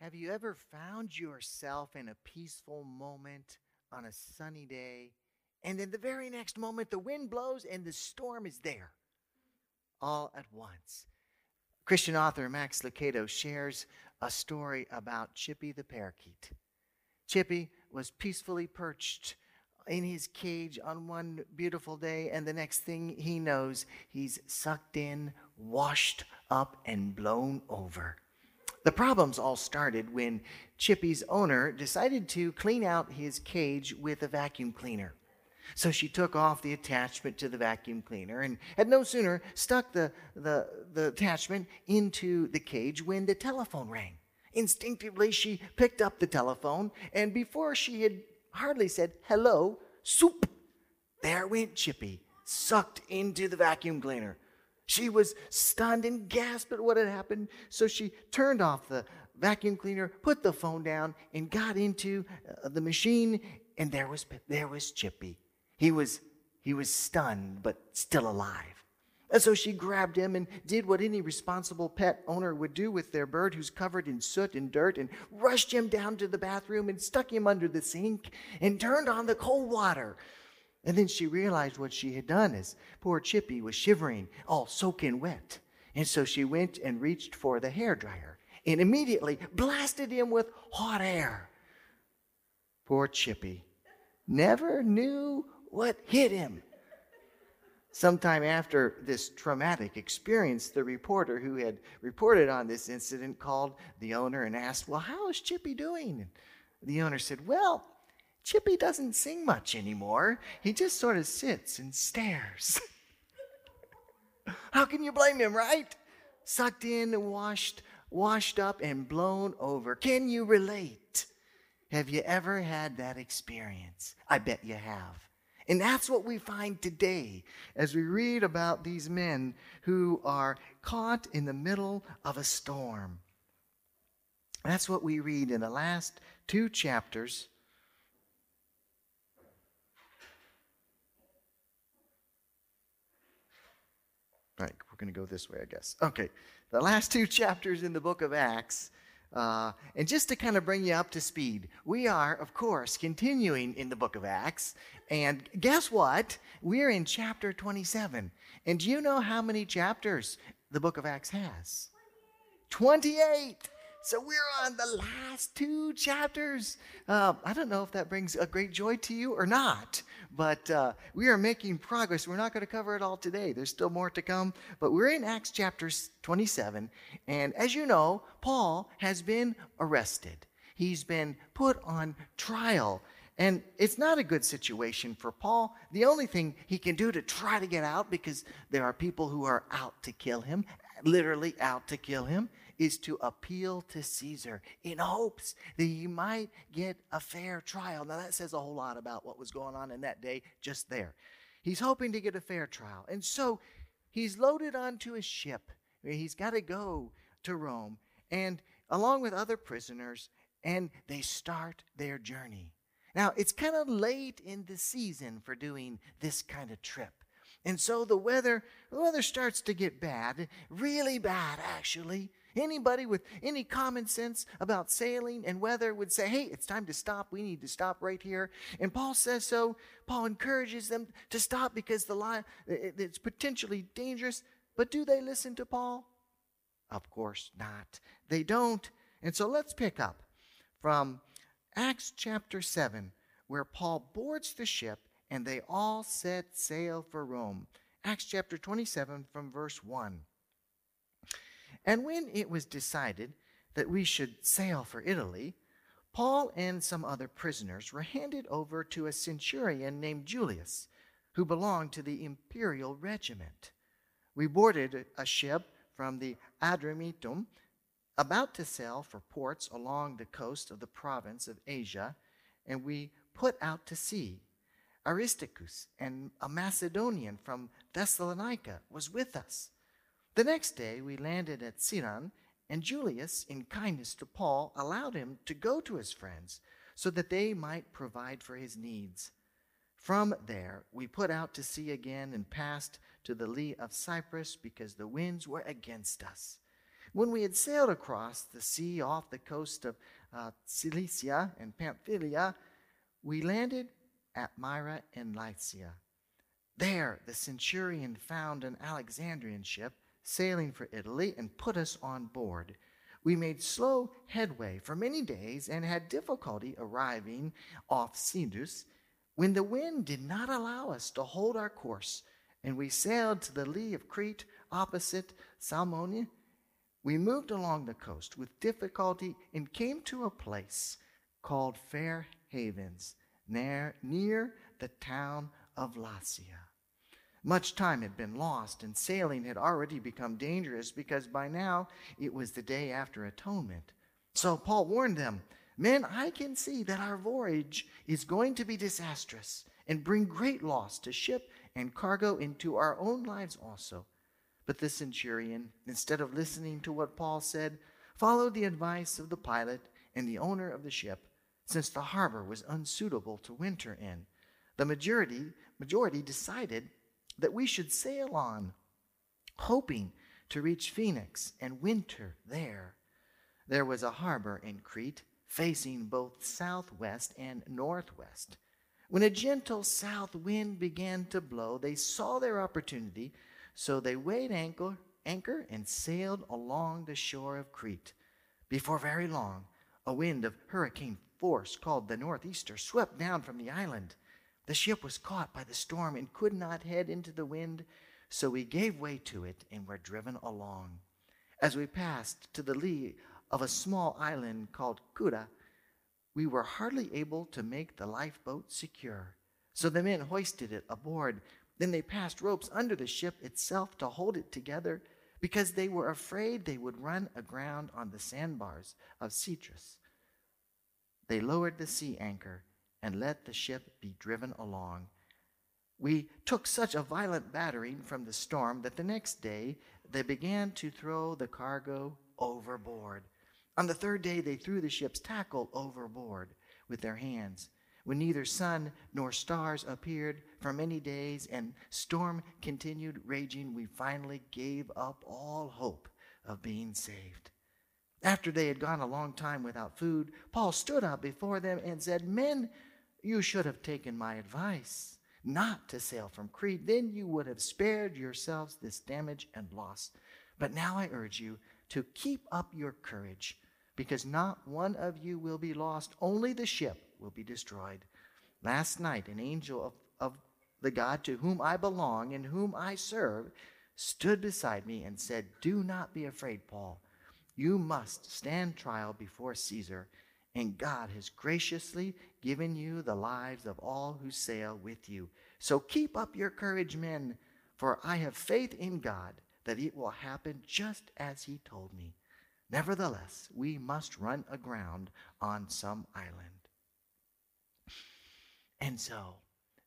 Have you ever found yourself in a peaceful moment on a sunny day, and then the very next moment, the wind blows and the storm is there all at once? Christian author Max Lucado shares a story about Chippy the parakeet. Chippy was peacefully perched in his cage on one beautiful day, and the next thing he knows, he's sucked in, washed up, and blown over. The problems all started when Chippy's owner decided to clean out his cage with a vacuum cleaner. So she took off the attachment to the vacuum cleaner and had no sooner stuck the, the, the attachment into the cage when the telephone rang. Instinctively, she picked up the telephone, and before she had hardly said hello, soup, there went Chippy, sucked into the vacuum cleaner. She was stunned and gasped at what had happened, so she turned off the vacuum cleaner, put the phone down, and got into uh, the machine, and there was there was Chippy. He was he was stunned but still alive. And so she grabbed him and did what any responsible pet owner would do with their bird who's covered in soot and dirt and rushed him down to the bathroom and stuck him under the sink and turned on the cold water and then she realized what she had done as poor Chippy was shivering, all soaking wet. And so she went and reached for the hair dryer and immediately blasted him with hot air. Poor Chippy never knew what hit him. Sometime after this traumatic experience, the reporter who had reported on this incident called the owner and asked, Well, how is Chippy doing? And the owner said, Well, Chippy doesn't sing much anymore. He just sort of sits and stares. How can you blame him, right? Sucked in, washed, washed up, and blown over. Can you relate? Have you ever had that experience? I bet you have. And that's what we find today as we read about these men who are caught in the middle of a storm. That's what we read in the last two chapters Right, we're going to go this way, I guess. Okay, the last two chapters in the book of Acts. Uh, and just to kind of bring you up to speed, we are, of course, continuing in the book of Acts. And guess what? We're in chapter 27. And do you know how many chapters the book of Acts has? 28. So we're on the last two chapters. Uh, I don't know if that brings a great joy to you or not, but uh, we are making progress. We're not going to cover it all today. There's still more to come, but we're in Acts chapter 27. And as you know, Paul has been arrested, he's been put on trial. And it's not a good situation for Paul. The only thing he can do to try to get out, because there are people who are out to kill him, literally out to kill him, is to appeal to Caesar in hopes that he might get a fair trial. Now, that says a whole lot about what was going on in that day just there. He's hoping to get a fair trial. And so he's loaded onto a ship. He's got to go to Rome, and along with other prisoners, and they start their journey. Now, it's kind of late in the season for doing this kind of trip. And so the weather, the weather starts to get bad, really bad actually. Anybody with any common sense about sailing and weather would say, hey, it's time to stop. We need to stop right here. And Paul says so. Paul encourages them to stop because the line, it's potentially dangerous. But do they listen to Paul? Of course not. They don't. And so let's pick up from Acts chapter 7, where Paul boards the ship and they all set sail for Rome. Acts chapter 27 from verse 1. And when it was decided that we should sail for Italy, Paul and some other prisoners were handed over to a centurion named Julius, who belonged to the imperial regiment. We boarded a ship from the Adramyttium, about to sail for ports along the coast of the province of Asia, and we put out to sea. Aristarchus and a Macedonian from Thessalonica was with us. The next day we landed at Sidon, and Julius, in kindness to Paul, allowed him to go to his friends so that they might provide for his needs. From there, we put out to sea again and passed to the lee of Cyprus because the winds were against us. When we had sailed across the sea off the coast of uh, Cilicia and Pamphylia, we landed at Myra in Lycia. There, the centurion found an Alexandrian ship sailing for Italy and put us on board. We made slow headway for many days and had difficulty arriving off Cnidus when the wind did not allow us to hold our course, and we sailed to the lee of Crete opposite Salmone. We moved along the coast with difficulty and came to a place called Fair Havens, near, near the town of Lasea. Much time had been lost, and sailing had already become dangerous because by now it was the day after atonement. So Paul warned them Men, I can see that our voyage is going to be disastrous and bring great loss to ship and cargo into our own lives also. But the centurion, instead of listening to what Paul said, followed the advice of the pilot and the owner of the ship, since the harbor was unsuitable to winter in. The majority, majority decided that we should sail on, hoping to reach Phoenix and winter there. There was a harbor in Crete facing both southwest and northwest. When a gentle south wind began to blow, they saw their opportunity, so they weighed anchor, anchor and sailed along the shore of Crete. Before very long, a wind of hurricane force called the northeaster swept down from the island. The ship was caught by the storm and could not head into the wind, so we gave way to it and were driven along. As we passed to the lee of a small island called Cauda, we were hardly able to make the lifeboat secure. So the men hoisted it aboard. Then they passed ropes under the ship itself to hold it together because they were afraid they would run aground on the sandbars of Syrtis. They lowered the sea anchor and let the ship be driven along. We took such a violent battering from the storm that the next day they began to throw the cargo overboard. On the third day, they threw the ship's tackle overboard with their hands. When neither sun nor stars appeared for many days and storm continued raging, we finally gave up all hope of being saved. After they had gone a long time without food, Paul stood up before them and said, Men, you should have taken my advice not to sail from Crete. Then you would have spared yourselves this damage and loss. But now I urge you to keep up your courage because not one of you will be lost, only the ship will be destroyed. Last night, an angel of, of the God to whom I belong and whom I serve stood beside me and said, Do not be afraid, Paul. You must stand trial before Caesar, and God has graciously given you the lives of all who sail with you. So keep up your courage, men, for I have faith in God that it will happen just as he told me. Nevertheless, we must run aground on some island. And so,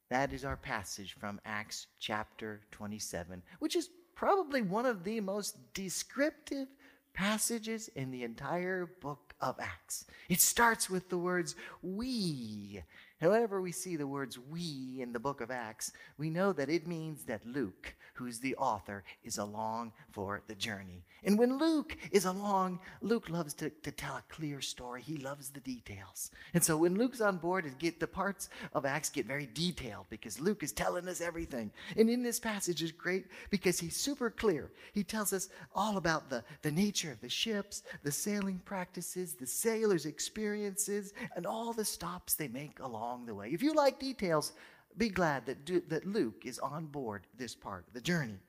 that is our passage from Acts chapter 27, which is probably one of the most descriptive passages in the entire book of Acts. It starts with the words we. However, we see the words we in the book of Acts, we know that it means that Luke, who's the author, is along for the journey. And when Luke is along, Luke loves to, to tell a clear story. He loves the details. And so when Luke's on board, it get, the parts of Acts get very detailed because Luke is telling us everything. And in this passage is great because he's super clear. He tells us all about the, the nature of the ships, the sailing practices, the sailors' experiences, and all the stops they make along the way. If you like details, be glad that, that Luke is on board this part of the journey.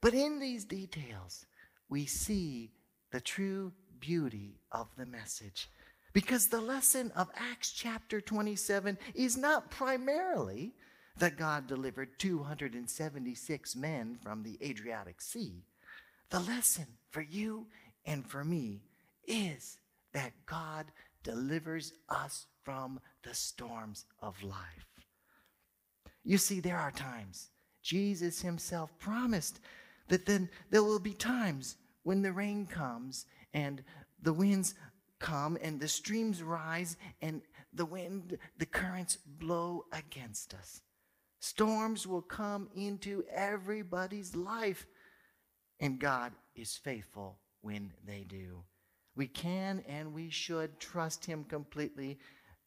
But in these details, we see the true beauty of the message. Because the lesson of Acts chapter 27 is not primarily that God delivered 276 men from the Adriatic Sea. The lesson for you and for me is that God delivers us from the storms of life. You see, there are times Jesus himself promised that then there will be times when the rain comes and the winds come and the streams rise and the wind, the currents blow against us. Storms will come into everybody's life, and God is faithful when they do. We can and we should trust Him completely.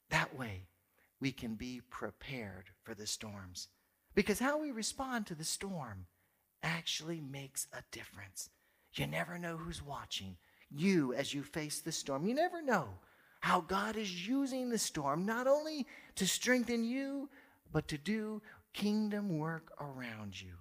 That way, we can be prepared for the storms. Because how we respond to the storm actually makes a difference. You never know who's watching. You, as you face the storm, you never know how God is using the storm not only to strengthen you, but to do kingdom work around you.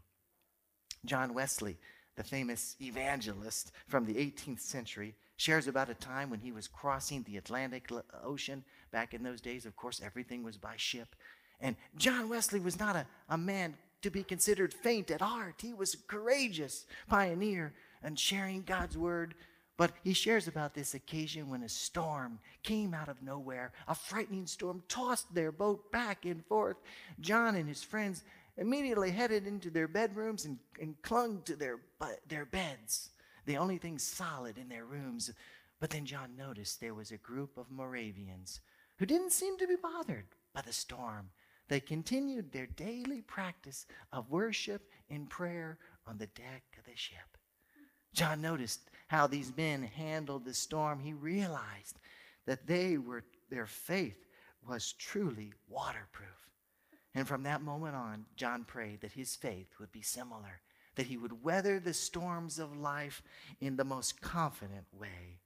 John Wesley, the famous evangelist from the 18th century, shares about a time when he was crossing the Atlantic uh, Ocean. Back in those days, of course, everything was by ship. And John Wesley was not a, a man to be considered faint at heart. He was a courageous pioneer and sharing God's word. But he shares about this occasion when a storm came out of nowhere. A frightening storm tossed their boat back and forth. John and his friends immediately headed into their bedrooms and, and clung to their, their beds, the only thing solid in their rooms. But then John noticed there was a group of Moravians who didn't seem to be bothered by the storm. They continued their daily practice of worship and prayer on the deck of the ship. John noticed how these men handled the storm. He realized that they were their faith was truly waterproof. And from that moment on, John prayed that his faith would be similar, that he would weather the storms of life in the most confident way.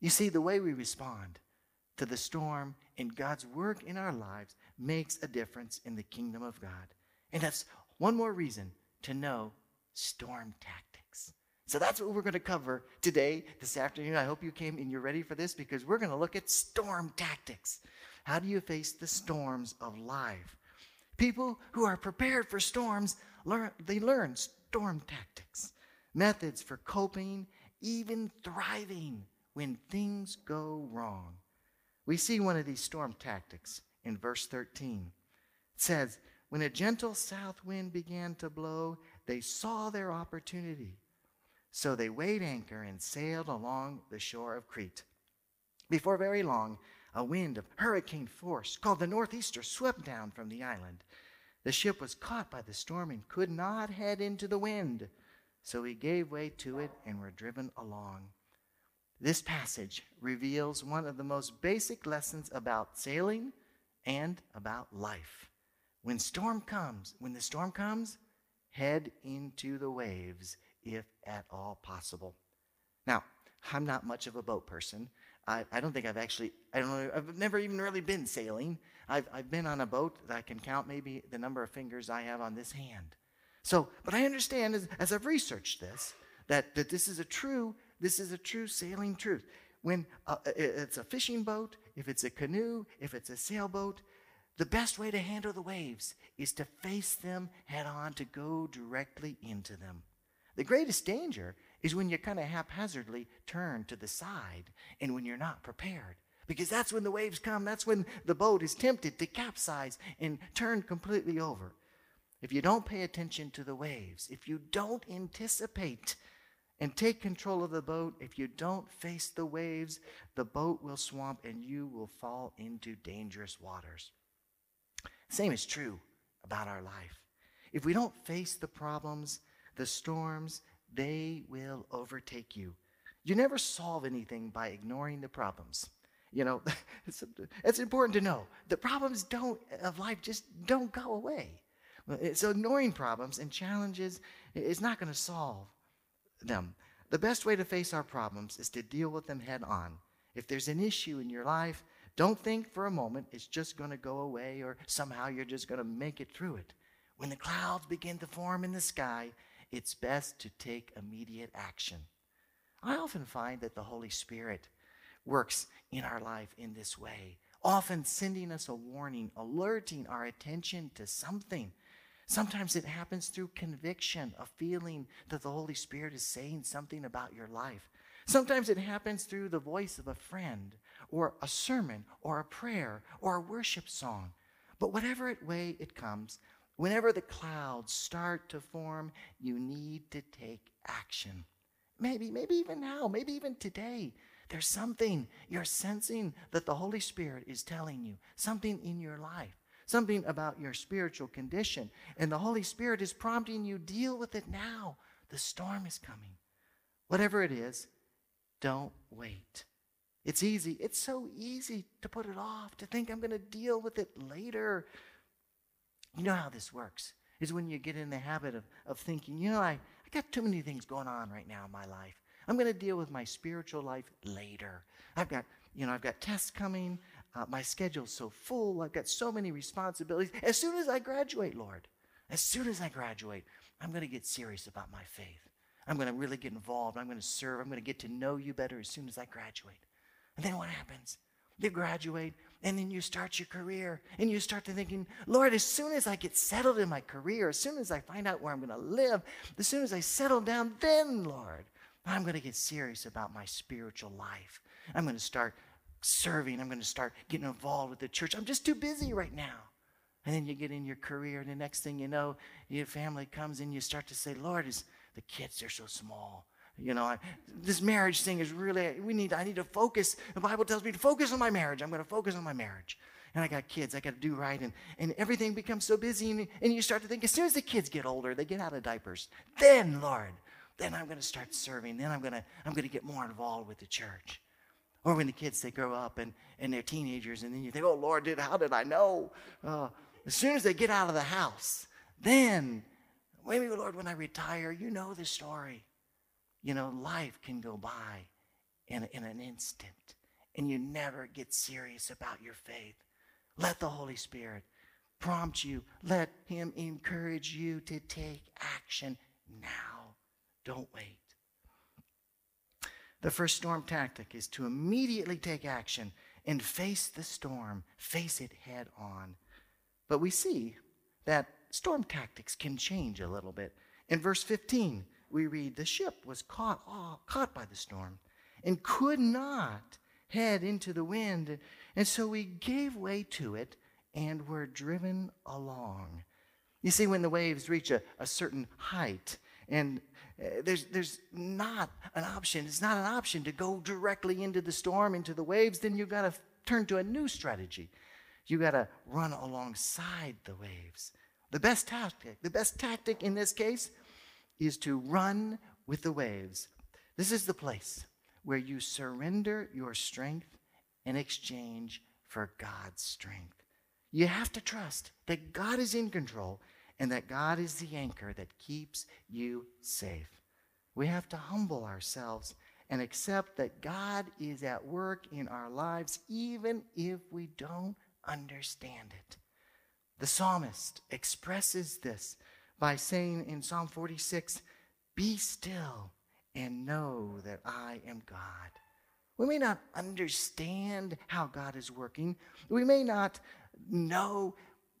You see, the way we respond to the storm and God's work in our lives makes a difference in the kingdom of God. And that's one more reason to know storm tactics. So that's what we're going to cover today, this afternoon. I hope you came and you're ready for this because we're going to look at storm tactics. How do you face the storms of life? People who are prepared for storms learn they learn storm tactics, methods for coping, even thriving when things go wrong. We see one of these storm tactics in verse 13. It says, When a gentle south wind began to blow, they saw their opportunity. So they weighed anchor and sailed along the shore of Crete. Before very long, a wind of hurricane force called the Northeaster swept down from the island. The ship was caught by the storm and could not head into the wind. So we gave way to it and were driven along. This passage reveals one of the most basic lessons about sailing and about life. When storm comes, when the storm comes, head into the waves if at all possible. Now, I'm not much of a boat person. I, I don't think I've actually, I don't know, I've never even really been sailing. I've, I've been on a boat that I can count maybe the number of fingers I have on this hand. So, but I understand as, as I've researched this, that, that this is a true, this is a true sailing truth. When uh, it's a fishing boat, if it's a canoe, if it's a sailboat, the best way to handle the waves is to face them head on, to go directly into them. The greatest danger is when you kind of haphazardly turn to the side and when you're not prepared. Because that's when the waves come. That's when the boat is tempted to capsize and turn completely over. If you don't pay attention to the waves, if you don't anticipate and take control of the boat, if you don't face the waves, the boat will swamp and you will fall into dangerous waters. Same is true about our life. If we don't face the problems, the storms, they will overtake you. You never solve anything by ignoring the problems. You know, it's, it's important to know the problems don't of life just don't go away. So ignoring problems and challenges is not going to solve them. The best way to face our problems is to deal with them head on. If there's an issue in your life, don't think for a moment it's just going to go away or somehow you're just going to make it through it. When the clouds begin to form in the sky, it's best to take immediate action. I often find that the Holy Spirit works in our life in this way, often sending us a warning, alerting our attention to something. Sometimes it happens through conviction, a feeling that the Holy Spirit is saying something about your life. Sometimes it happens through the voice of a friend, or a sermon, or a prayer, or a worship song. But whatever way it comes, Whenever the clouds start to form, you need to take action. Maybe, maybe even now, maybe even today, there's something you're sensing that the Holy Spirit is telling you, something in your life, something about your spiritual condition. And the Holy Spirit is prompting you, deal with it now. The storm is coming. Whatever it is, Don't wait. It's easy. It's so easy to put it off, to think I'm going to deal with it later. You know how this works is when you get in the habit of, of thinking, you know, I, I got too many things going on right now in my life. I'm going to deal with my spiritual life later. I've got, you know, I've got tests coming. Uh, my schedule's so full. I've got so many responsibilities. As soon as I graduate, Lord, as soon as I graduate, I'm going to get serious about my faith. I'm going to really get involved. I'm going to serve. I'm going to get to know you better as soon as I graduate. And then what happens? They graduate, and then you start your career, and you start to thinking, Lord, as soon as I get settled in my career, as soon as I find out where I'm going to live, as soon as I settle down, then, Lord, I'm going to get serious about my spiritual life. I'm going to start serving. I'm going to start getting involved with the church. I'm just too busy right now. And then you get in your career, and the next thing you know, your family comes and you start to say, Lord, is the kids are so small. You know, I, this marriage thing is really, we need, I need to focus. The Bible tells me to focus on my marriage. I'm going to focus on my marriage. And I got kids, I got to do right. And, and everything becomes so busy. And, and you start to think, as soon as the kids get older, they get out of diapers, then, Lord, then I'm going to start serving. Then I'm going to, I'm going to get more involved with the church. Or when the kids, they grow up and, and they're teenagers, and then you think, oh, Lord, did, how did I know? Uh, as soon as they get out of the house, then, maybe, Lord, when I retire, you know the story. You know, life can go by in, in an instant, and you never get serious about your faith. Let the Holy Spirit prompt you, let Him encourage you to take action now. Don't wait. The first storm tactic is to immediately take action and face the storm, face it head on. But we see that storm tactics can change a little bit. In verse 15, we read the ship was caught, oh, caught by the storm and could not head into the wind. And so we gave way to it and were driven along. You see, when the waves reach a, a certain height, and uh, there's, there's not an option, it's not an option to go directly into the storm, into the waves, then you've got to turn to a new strategy. You got to run alongside the waves. The best tactic, the best tactic in this case is to run with the waves. This is the place where you surrender your strength in exchange for God's strength. You have to trust that God is in control and that God is the anchor that keeps you safe. We have to humble ourselves and accept that God is at work in our lives even if we don't understand it. The psalmist expresses this by saying in Psalm 46, Be still and know that I am God. We may not understand how God is working. We may not know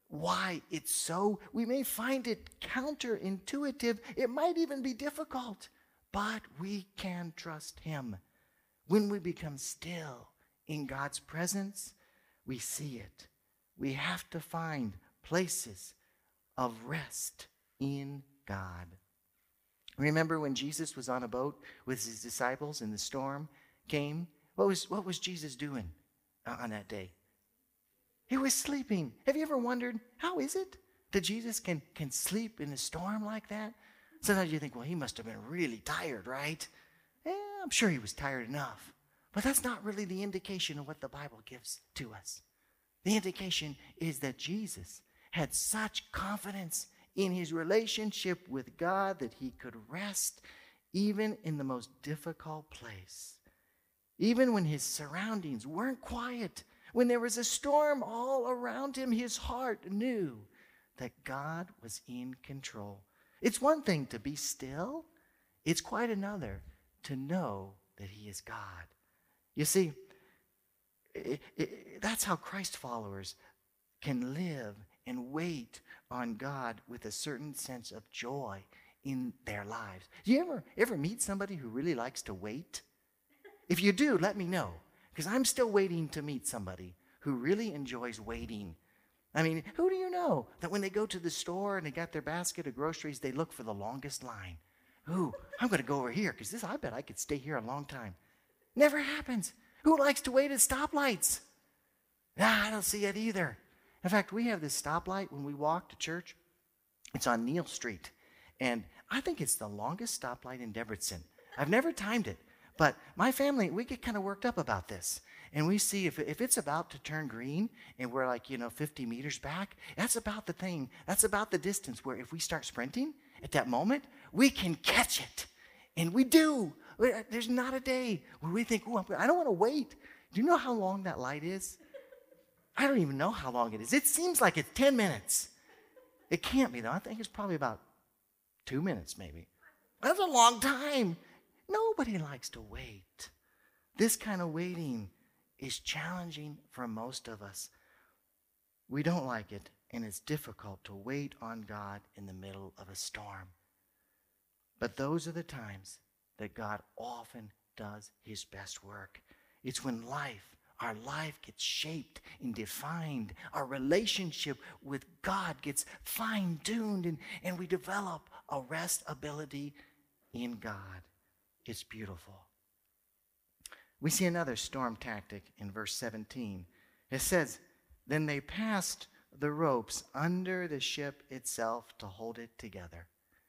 why it's so. We may find it counterintuitive. It might even be difficult, but we can trust Him. When we become still in God's presence, we see it. We have to find places of rest in God. Remember when Jesus was on a boat with his disciples and the storm came? What was, what was Jesus doing uh, on that day? He was sleeping. Have you ever wondered, how is it that Jesus can, can sleep in a storm like that? Sometimes you think, well, he must have been really tired, right? Yeah, I'm sure he was tired enough. But that's not really the indication of what the Bible gives to us. The indication is that Jesus had such confidence in his relationship with God that he could rest even in the most difficult place. Even when his surroundings weren't quiet, when there was a storm all around him, his heart knew that God was in control. It's one thing to be still, it's quite another to know that he is God. You see, it, it, that's how Christ followers can live and wait on God with a certain sense of joy in their lives. Do you ever ever meet somebody who really likes to wait? If you do, let me know because I'm still waiting to meet somebody who really enjoys waiting. I mean, who do you know that when they go to the store and they got their basket of groceries, they look for the longest line? Ooh, I'm going to go over here because this, I bet I could stay here a long time. Never happens. Who likes to wait at stoplights? Nah, I don't see it either. In fact, we have this stoplight when we walk to church. It's on Neal Street. And I think it's the longest stoplight in Debrecen. I've never timed it, But my family, we get kind of worked up about this. And we see if, if it's about to turn green and we're like, you know, 50 meters back, that's about the thing. That's about the distance where if we start sprinting at that moment, we can catch it. And we do. There's not a day where we think, oh, I don't want to wait. Do you know how long that light is? I don't even know how long it is. It seems like it's 10 minutes. It can't be, though. I think it's probably about two minutes, maybe. That's a long time. Nobody likes to wait. This kind of waiting is challenging for most of us. We don't like it, and it's difficult to wait on God in the middle of a storm. But those are the times that God often does his best work. It's when life, our life gets shaped and defined. Our relationship with God gets fine tuned, and, and we develop a rest ability in God. It's beautiful. We see another storm tactic in verse 17. It says, Then they passed the ropes under the ship itself to hold it together.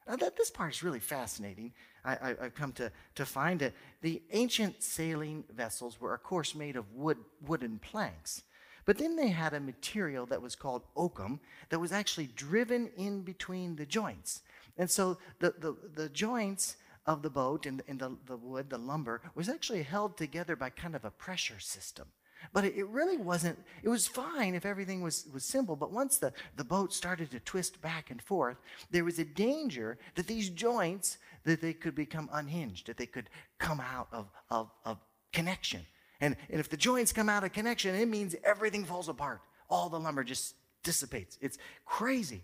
Now that, this part is really fascinating. I, have come to, to find it. The ancient sailing vessels were, of course, made of wood, wooden planks. But then they had a material that was called oakum that was actually driven in between the joints. And so the, the, the joints of the boat and, and the, the wood, the lumber, was actually held together by kind of a pressure system. But it, really wasn't, it was fine if everything was, was simple, but once the, the boat started to twist back and forth, there was a danger that these joints, that they could become unhinged, that they could come out of, of, of connection. And, and if the joints come out of connection, it means everything falls apart. All the lumber just dissipates. It's crazy.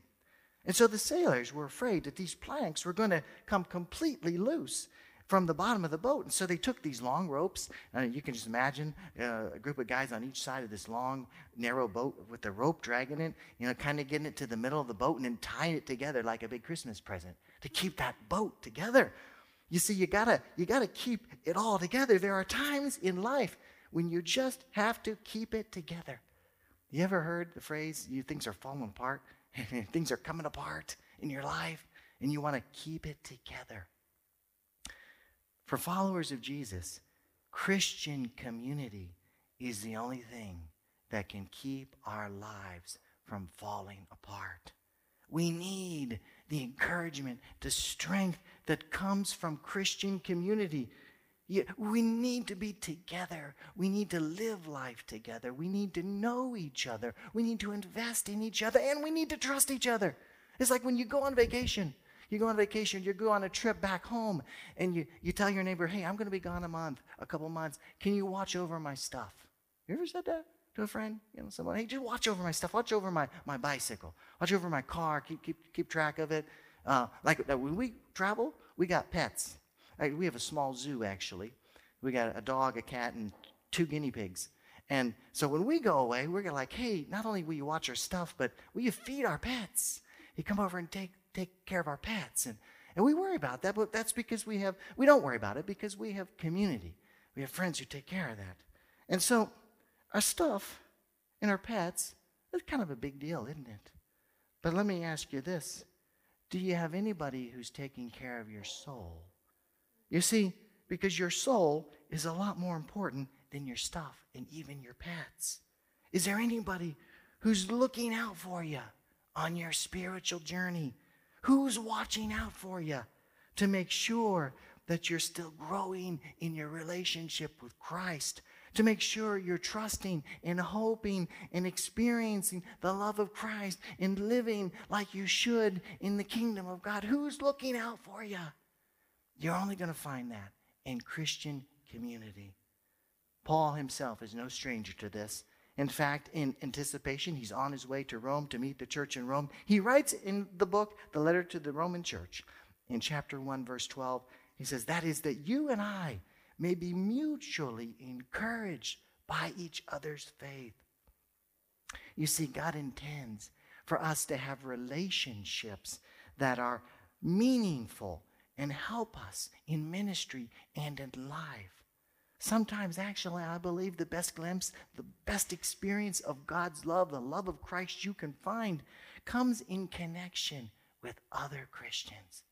And so the sailors were afraid that these planks were going to come completely loose from the bottom of the boat. And so they took these long ropes. Uh, you can just imagine uh, a group of guys on each side of this long, narrow boat with the rope dragging it, you know, kind of getting it to the middle of the boat and then tying it together like a big Christmas present to keep that boat together. You see, you gotta, you gotta keep it all together. There are times in life when you just have to keep it together. You ever heard the phrase, you things are falling apart? things are coming apart in your life and you want to keep it together. For followers of Jesus, Christian community is the only thing that can keep our lives from falling apart. We need the encouragement, the strength that comes from Christian community. We need to be together. We need to live life together. We need to know each other. We need to invest in each other, and we need to trust each other. It's like when you go on vacation. You go on vacation, you go on a trip back home, and you, you tell your neighbor, hey, I'm going to be gone a month, a couple months. Can you watch over my stuff? You ever said that to a friend? You know, someone, hey, just watch over my stuff. Watch over my, my bicycle. Watch over my car. Keep, keep, keep track of it. Uh, like when we travel, we got pets. We have a small zoo, actually. We got a dog, a cat, and two guinea pigs. And so when we go away, we're like, hey, not only will you watch our stuff, but will you feed our pets? You come over and take, take care of our pets. And, and we worry about that, but that's because we have, we don't worry about it because we have community. We have friends who take care of that. And so our stuff and our pets, is kind of a big deal, isn't it? But let me ask you this Do you have anybody who's taking care of your soul? You see, because your soul is a lot more important than your stuff and even your pets. Is there anybody who's looking out for you on your spiritual journey? Who's watching out for you to make sure that you're still growing in your relationship with Christ? To make sure you're trusting and hoping and experiencing the love of Christ and living like you should in the kingdom of God. Who's looking out for you? You're only going to find that in Christian community. Paul himself is no stranger to this. In fact, in anticipation, he's on his way to Rome to meet the church in Rome. He writes in the book, the letter to the Roman church, in chapter 1, verse 12, he says, That is, that you and I may be mutually encouraged by each other's faith. You see, God intends for us to have relationships that are meaningful and help us in ministry and in life. Sometimes, actually, I believe the best glimpse, the best experience of God's love, the love of Christ you can find, comes in connection with other Christians.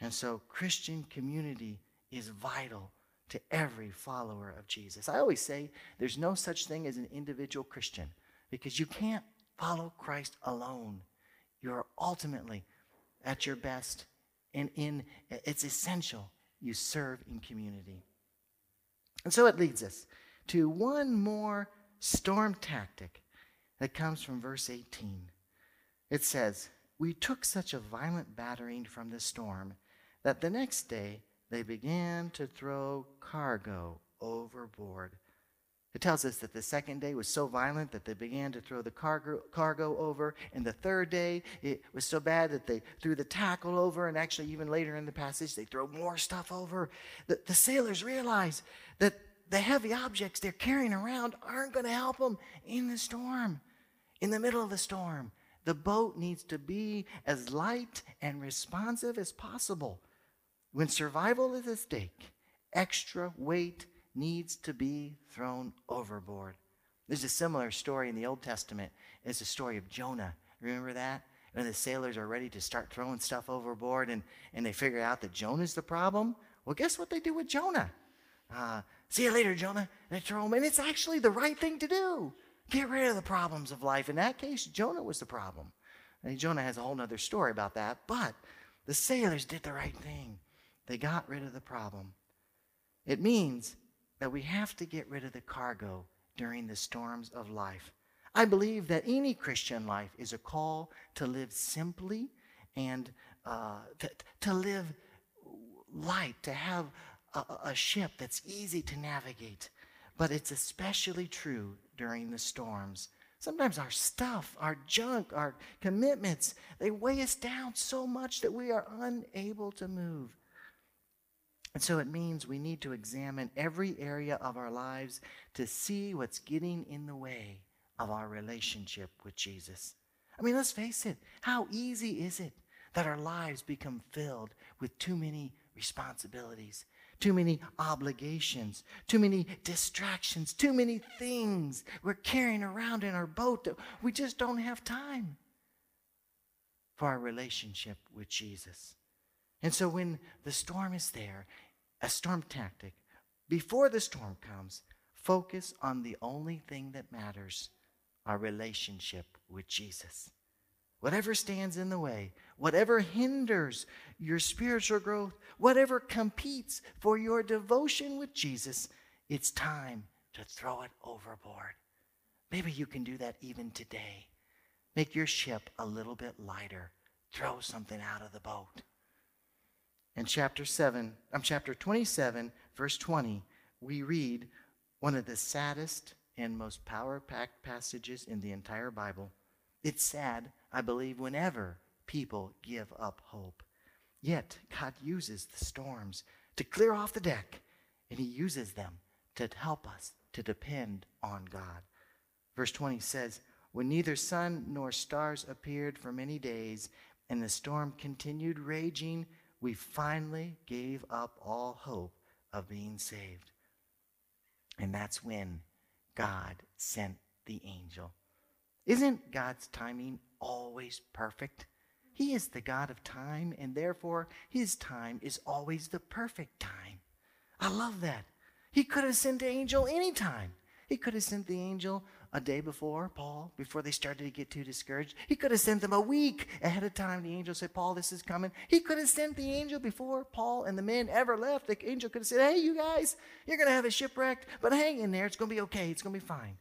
And so, Christian community is vital to every follower of Jesus. I always say there's no such thing as an individual Christian because you can't follow Christ alone. You're ultimately at your best and in it's essential you serve in community. And so it leads us to one more storm tactic that comes from verse 18. It says, We took such a violent battering from the storm that the next day they began to throw cargo overboard. It tells us that the second day was so violent that they began to throw the cargo, cargo over. And the third day, it was so bad that they threw the tackle over. And actually, even later in the passage, they throw more stuff over. The, the sailors realize that the heavy objects they're carrying around aren't going to help them in the storm, in the middle of the storm. The boat needs to be as light and responsive as possible. When survival is at stake, extra weight needs to be thrown overboard. There's a similar story in the Old Testament. It's the story of Jonah. Remember that? When the sailors are ready to start throwing stuff overboard and, and they figure out that Jonah's the problem. Well, guess what they do with Jonah? Uh, see you later, Jonah. They throw him, and it's actually the right thing to do. Get rid of the problems of life. In that case, Jonah was the problem. And Jonah has a whole other story about that, but the sailors did the right thing. They got rid of the problem. It means that we have to get rid of the cargo during the storms of life. I believe that any Christian life is a call to live simply and uh, to, to live light, to have a, a ship that's easy to navigate. But it's especially true during the storms. Sometimes our stuff, our junk, our commitments, they weigh us down so much that we are unable to move. And so it means we need to examine every area of our lives to see what's getting in the way of our relationship with Jesus. I mean, let's face it, how easy is it that our lives become filled with too many responsibilities, too many obligations, too many distractions, too many things we're carrying around in our boat that we just don't have time for our relationship with Jesus. And so when the storm is there, a storm tactic, before the storm comes, focus on the only thing that matters our relationship with Jesus. Whatever stands in the way, whatever hinders your spiritual growth, whatever competes for your devotion with Jesus, it's time to throw it overboard. Maybe you can do that even today. Make your ship a little bit lighter. Throw something out of the boat. In chapter 7, um, chapter 27, verse 20, we read one of the saddest and most power packed passages in the entire Bible. It's sad, I believe, whenever people give up hope. Yet, God uses the storms to clear off the deck, and He uses them to help us to depend on God. Verse 20 says, When neither sun nor stars appeared for many days, and the storm continued raging we finally gave up all hope of being saved. And that's when God sent the angel. Isn't God's timing always perfect? He is the God of time, and therefore his time is always the perfect time. I love that. He could have sent the angel anytime. He could have sent the angel a day before, Paul, before they started to get too discouraged. He could have sent them a week ahead of time. The angel said, Paul, this is coming. He could have sent the angel before Paul and the men ever left. The angel could have said, Hey, you guys, you're going to have a shipwreck, but hang in there. It's going to be okay. It's going to be fine.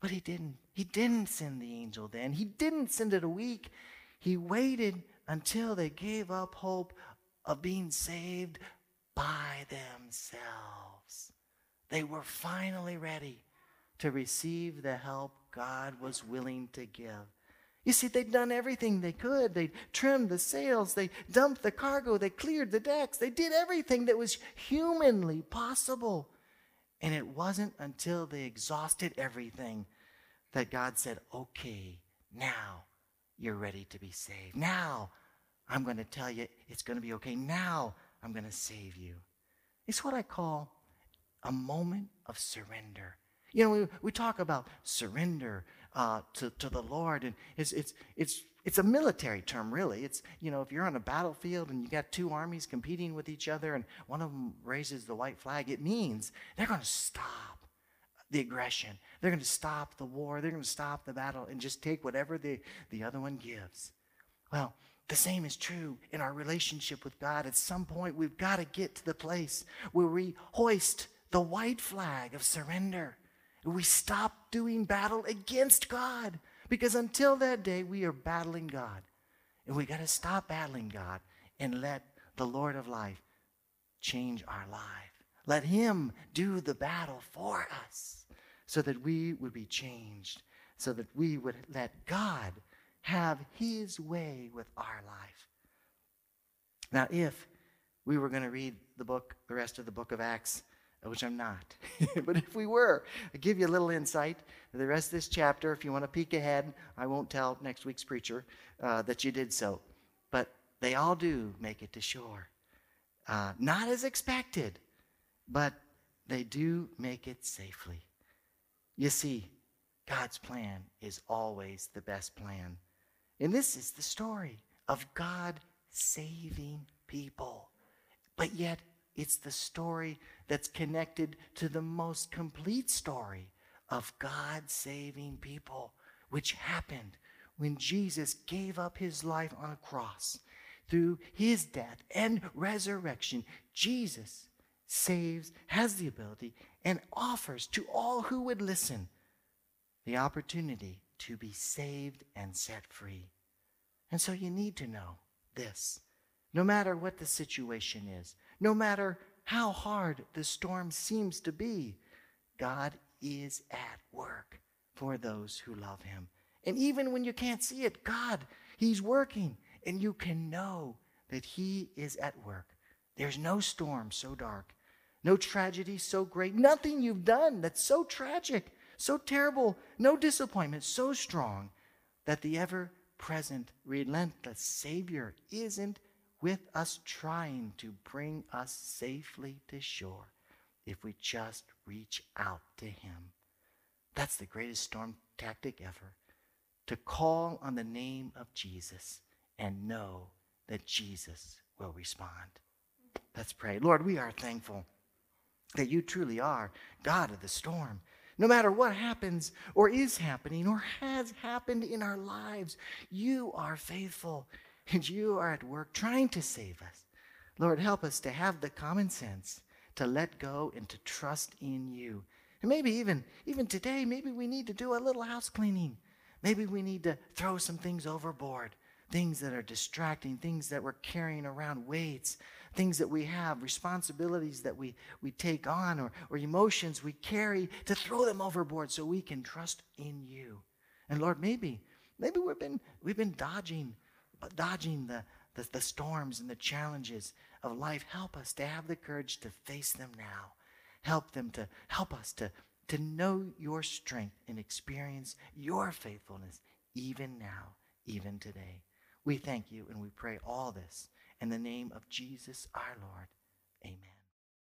But he didn't. He didn't send the angel then. He didn't send it a week. He waited until they gave up hope of being saved by themselves. They were finally ready to receive the help God was willing to give. You see, they'd done everything they could. They trimmed the sails, they dumped the cargo, they cleared the decks, they did everything that was humanly possible. And it wasn't until they exhausted everything that God said, okay, now you're ready to be saved. Now I'm going to tell you it's going to be okay. Now I'm going to save you. It's what I call a moment of surrender. You know, we, we talk about surrender uh, to, to the Lord, and it's, it's, it's, it's a military term, really. It's, you know, if you're on a battlefield and you got two armies competing with each other and one of them raises the white flag, it means they're going to stop the aggression. They're going to stop the war. They're going to stop the battle and just take whatever the, the other one gives. Well, the same is true in our relationship with God. At some point, we've got to get to the place where we hoist the white flag of surrender. We stop doing battle against God because until that day, we are battling God. And we got to stop battling God and let the Lord of life change our life. Let Him do the battle for us so that we would be changed, so that we would let God have His way with our life. Now, if we were going to read the book, the rest of the book of Acts, which I'm not. but if we were, I'll give you a little insight. The rest of this chapter, if you want to peek ahead, I won't tell next week's preacher uh, that you did so. But they all do make it to shore. Uh, not as expected, but they do make it safely. You see, God's plan is always the best plan. And this is the story of God saving people. But yet, it's the story that's connected to the most complete story of God saving people, which happened when Jesus gave up his life on a cross. Through his death and resurrection, Jesus saves, has the ability, and offers to all who would listen the opportunity to be saved and set free. And so you need to know this. No matter what the situation is, no matter how hard the storm seems to be, God is at work for those who love Him. And even when you can't see it, God, He's working. And you can know that He is at work. There's no storm so dark, no tragedy so great, nothing you've done that's so tragic, so terrible, no disappointment so strong that the ever present, relentless Savior isn't with us trying to bring us safely to shore if we just reach out to Him. That's the greatest storm tactic ever to call on the name of Jesus and know that Jesus will respond. Let's pray. Lord, we are thankful that you truly are God of the storm. No matter what happens or is happening or has happened in our lives, you are faithful and you are at work trying to save us. Lord, help us to have the common sense to let go and to trust in you. And maybe even, even today, maybe we need to do a little house cleaning. Maybe we need to throw some things overboard, things that are distracting, things that we're carrying around, weights, things that we have, responsibilities that we, we take on, or, or emotions we carry, to throw them overboard so we can trust in you. And Lord, maybe, maybe we've been, we've been dodging dodging the, the, the storms and the challenges of life. Help us to have the courage to face them now. Help them to help us to, to know your strength and experience your faithfulness even now, even today. We thank you and we pray all this in the name of Jesus our Lord. Amen.